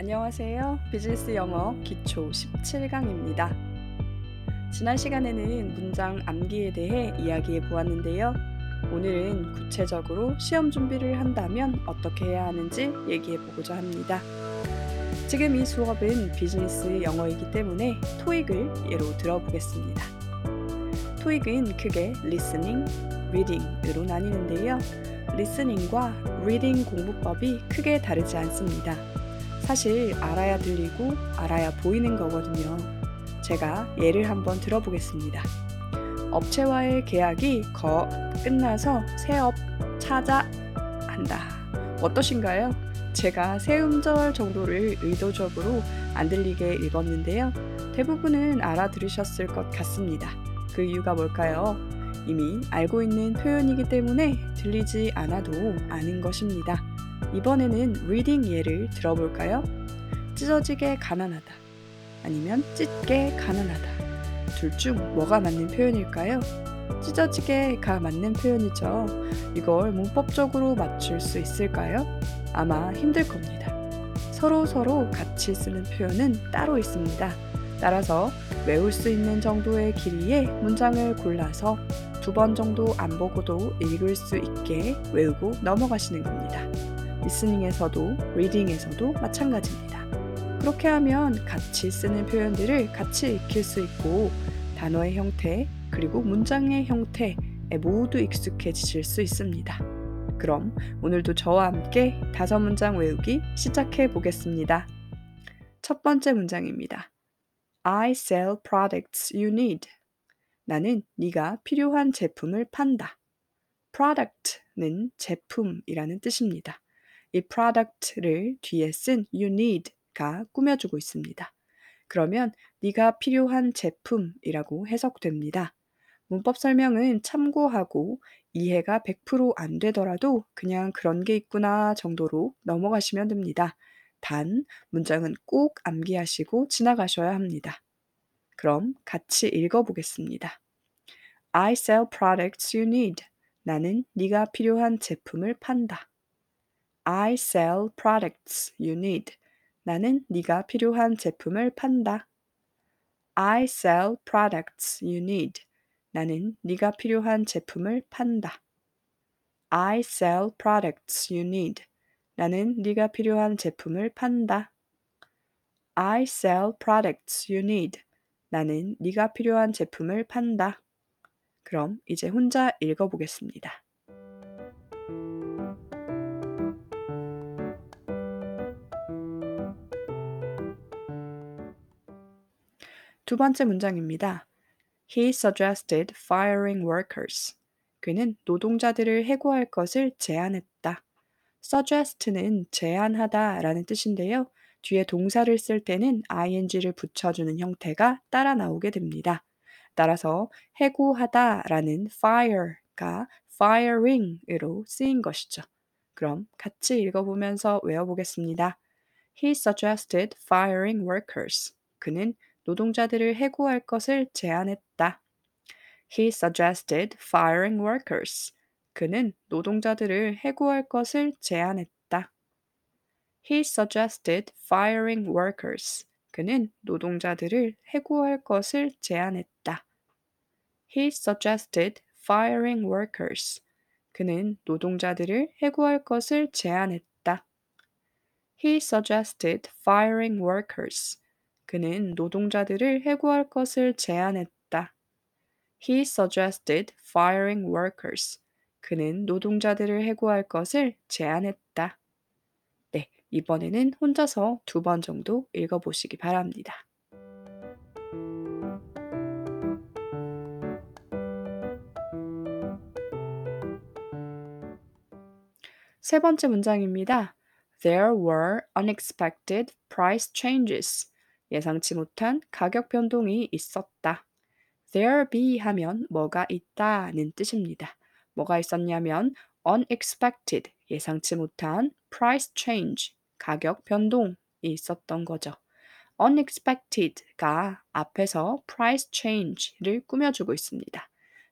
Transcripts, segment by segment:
안녕하세요. 비즈니스 영어 기초 17강입니다. 지난 시간에는 문장 암기에 대해 이야기해 보았는데요. 오늘은 구체적으로 시험 준비를 한다면 어떻게 해야 하는지 얘기해 보고자 합니다. 지금 이 수업은 비즈니스 영어이기 때문에 토익을 예로 들어보겠습니다. 토익은 크게 listening, reading으로 나뉘는데요. listening과 reading 공부법이 크게 다르지 않습니다. 사실 알아야 들리고 알아야 보이는 거거든요. 제가 예를 한번 들어보겠습니다. 업체와의 계약이 거 끝나서 새업 찾아 한다. 어떠신가요? 제가 새 음절 정도를 의도적으로 안 들리게 읽었는데요. 대부분은 알아들으셨을 것 같습니다. 그 이유가 뭘까요? 이미 알고 있는 표현이기 때문에 들리지 않아도 아는 것입니다. 이번에는 reading 예를 들어볼까요? 찢어지게 가난하다. 아니면 찢게 가난하다. 둘 중 뭐가 맞는 표현일까요? 찢어지게가 맞는 표현이죠. 이걸 문법적으로 맞출 수 있을까요? 아마 힘들 겁니다. 서로 서로 같이 쓰는 표현은 따로 있습니다. 따라서 외울 수 있는 정도의 길이의 문장을 골라서 두 번 정도 안 보고도 읽을 수 있게 외우고 넘어가시는 겁니다. 리스닝에서도 리딩에서도 마찬가지입니다. 그렇게 하면 같이 쓰는 표현들을 같이 익힐 수 있고 단어의 형태 그리고 문장의 형태에 모두 익숙해지실 수 있습니다. 그럼 오늘도 저와 함께 다섯 문장 외우기 시작해 보겠습니다. 첫 번째 문장입니다. I sell products you need. 나는 네가 필요한 제품을 판다. product는 제품이라는 뜻입니다. 이 product를 뒤에 쓴 you need가 꾸며주고 있습니다. 그러면 네가 필요한 제품이라고 해석됩니다. 문법 설명은 참고하고 이해가 100%안 되더라도 그냥 그런 게 있구나 정도로 넘어가시면 됩니다. 단, 문장은 꼭 암기하시고 지나가셔야 합니다. 그럼 같이 읽어보겠습니다. I sell products you need. 나는 네가 필요한 제품을 판다. I sell products you need. 나는 네가 필요한 제품을 판다. I sell products you need. 나는 네가 필요한 제품을 판다. I sell products you need. 나는 네가 필요한 제품을 판다. I sell products you need. 나는 네가 필요한 제품을 판다. 그럼 이제 혼자 읽어보겠습니다. 두 번째 문장입니다. He suggested firing workers. 그는 노동자들을 해고할 것을 제안했다. suggest는 제안하다 라는 뜻인데요. 뒤에 동사를 쓸 때는 ing를 붙여주는 형태가 따라 나오게 됩니다. 따라서 해고하다 라는 fire가 firing으로 쓰인 것이죠. 그럼 같이 읽어보면서 외워보겠습니다. He suggested firing workers. 그는 노동자들을 해고할 것을 제안했다. He suggested firing workers. 그는 노동자들을 해고할 것을 제안했다. He suggested firing workers. 그는 노동자들을 해고할 것을 제안했다. He suggested firing workers. 그는 노동자들을 해고할 것을 제안했다. He suggested firing workers. 그는 노동자들을 해고할 것을 제안했다. He suggested firing workers. 그는 노동자들을 해고할 것을 제안했다. 네, 이번에는 혼자서 두 번 정도 읽어보시기 바랍니다. 세 번째 문장입니다. There were unexpected price changes. 예상치 못한 가격 변동이 있었다. There be 하면 뭐가 있다는 뜻입니다. 뭐가 있었냐면 unexpected 예상치 못한 price change 가격 변동이 있었던 거죠. unexpected가 앞에서 price change를 꾸며주고 있습니다.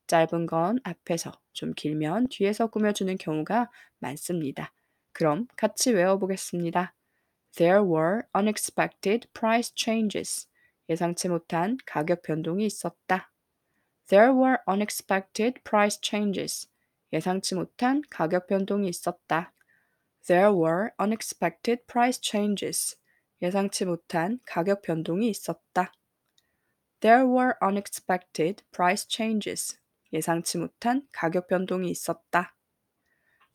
짧은 건 앞에서, 좀 길면 뒤에서 꾸며주는 경우가 많습니다. 그럼 같이 외워보겠습니다. There were unexpected price changes. 예상치 못한 가격 변동이 있었다. There were unexpected price changes. 예상치 못한 가격 변동이 있었다. There were unexpected price changes. 예상치 못한 가격 변동이 있었다. There were unexpected price changes. 예상치 못한 가격 변동이 있었다.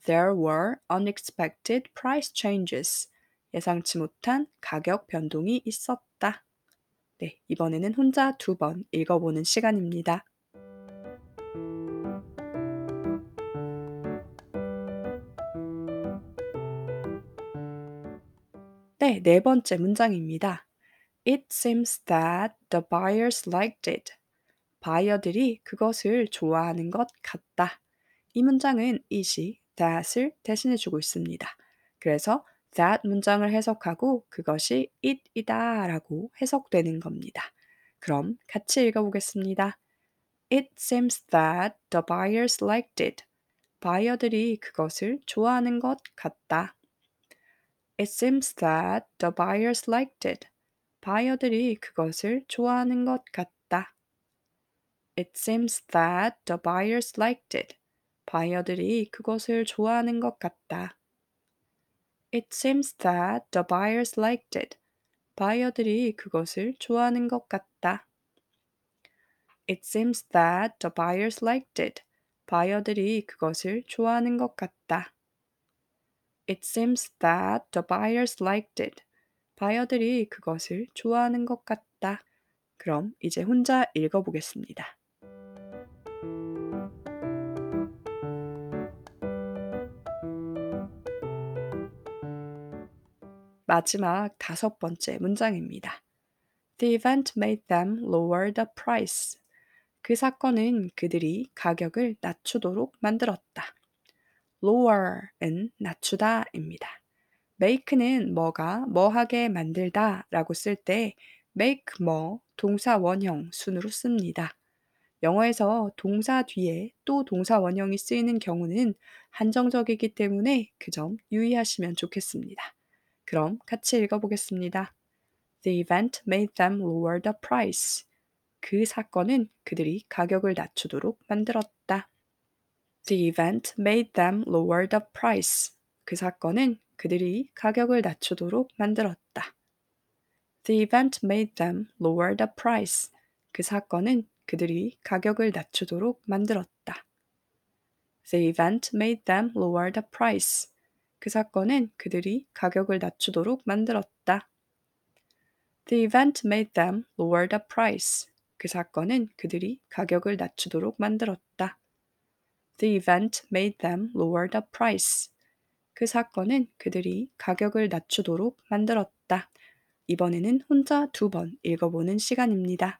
There were unexpected price changes. 예상치 못한 가격 변동이 있었다. 네, 이번에는 혼자 두 번 읽어보는 시간입니다. 네, 네 번째 문장입니다. It seems that the buyers liked it. 바이어들이 그것을 좋아하는 것 같다. 이 문장은 it이 that을 대신해 주고 있습니다. 그래서 that 문장을 해석하고 그것이 it이다 라고 해석되는 겁니다. 그럼 같이 읽어보겠습니다. It seems that the buyers liked it. 바이어들이 그것을 좋아하는 것 같다. It seems that the buyers liked it. 바이어들이 그것을 좋아하는 것 같다. It seems that the buyers liked it. 바이어들이 그것을 좋아하는 것 같다. It seems that the buyers liked it. 바이어들이 그것을 좋아하는 것 같다. It seems that the buyers liked it. 바이어들이 그것을 좋아하는 것 같다. It seems that the buyers liked it. 바이어들이 그것을 좋아하는 것 같다. 그럼 이제 혼자 읽어보겠습니다. 마지막 다섯 번째 문장입니다. The event made them lower the price. 그 사건은 그들이 가격을 낮추도록 만들었다. lower은 낮추다입니다. make는 뭐가 뭐하게 만들다 라고 쓸 때 make 뭐 동사 원형 순으로 씁니다. 영어에서 동사 뒤에 또 동사 원형이 쓰이는 경우는 한정적이기 때문에 그 점 유의하시면 좋겠습니다. 그럼 같이 읽어보겠습니다. The event made them lower the price. 그 사건은 그들이 가격을 낮추도록 만들었다. The event made them lower the price. 그 사건은 그들이 가격을 낮추도록 만들었다. The event made them lower the price. 그 사건은 그들이 가격을 낮추도록 만들었다. The event made them lower the price. 그 사건은 그들이 가격을 낮추도록 만들었다. The event made them lower the price. 그 사건은 그들이 가격을 낮추도록 만들었다. The event made them lower the price. 그 사건은 그들이 가격을 낮추도록 만들었다. 이번에는 혼자 두 번 읽어보는 시간입니다.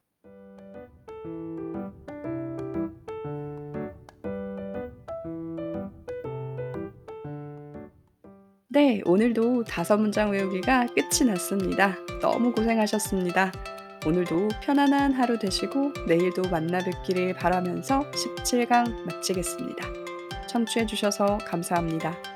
네, 오늘도 다섯 문장 외우기가 끝이 났습니다. 너무 고생하셨습니다. 오늘도 편안한 하루 되시고 내일도 만나 뵙기를 바라면서 17강 마치겠습니다. 청취해주셔서 감사합니다.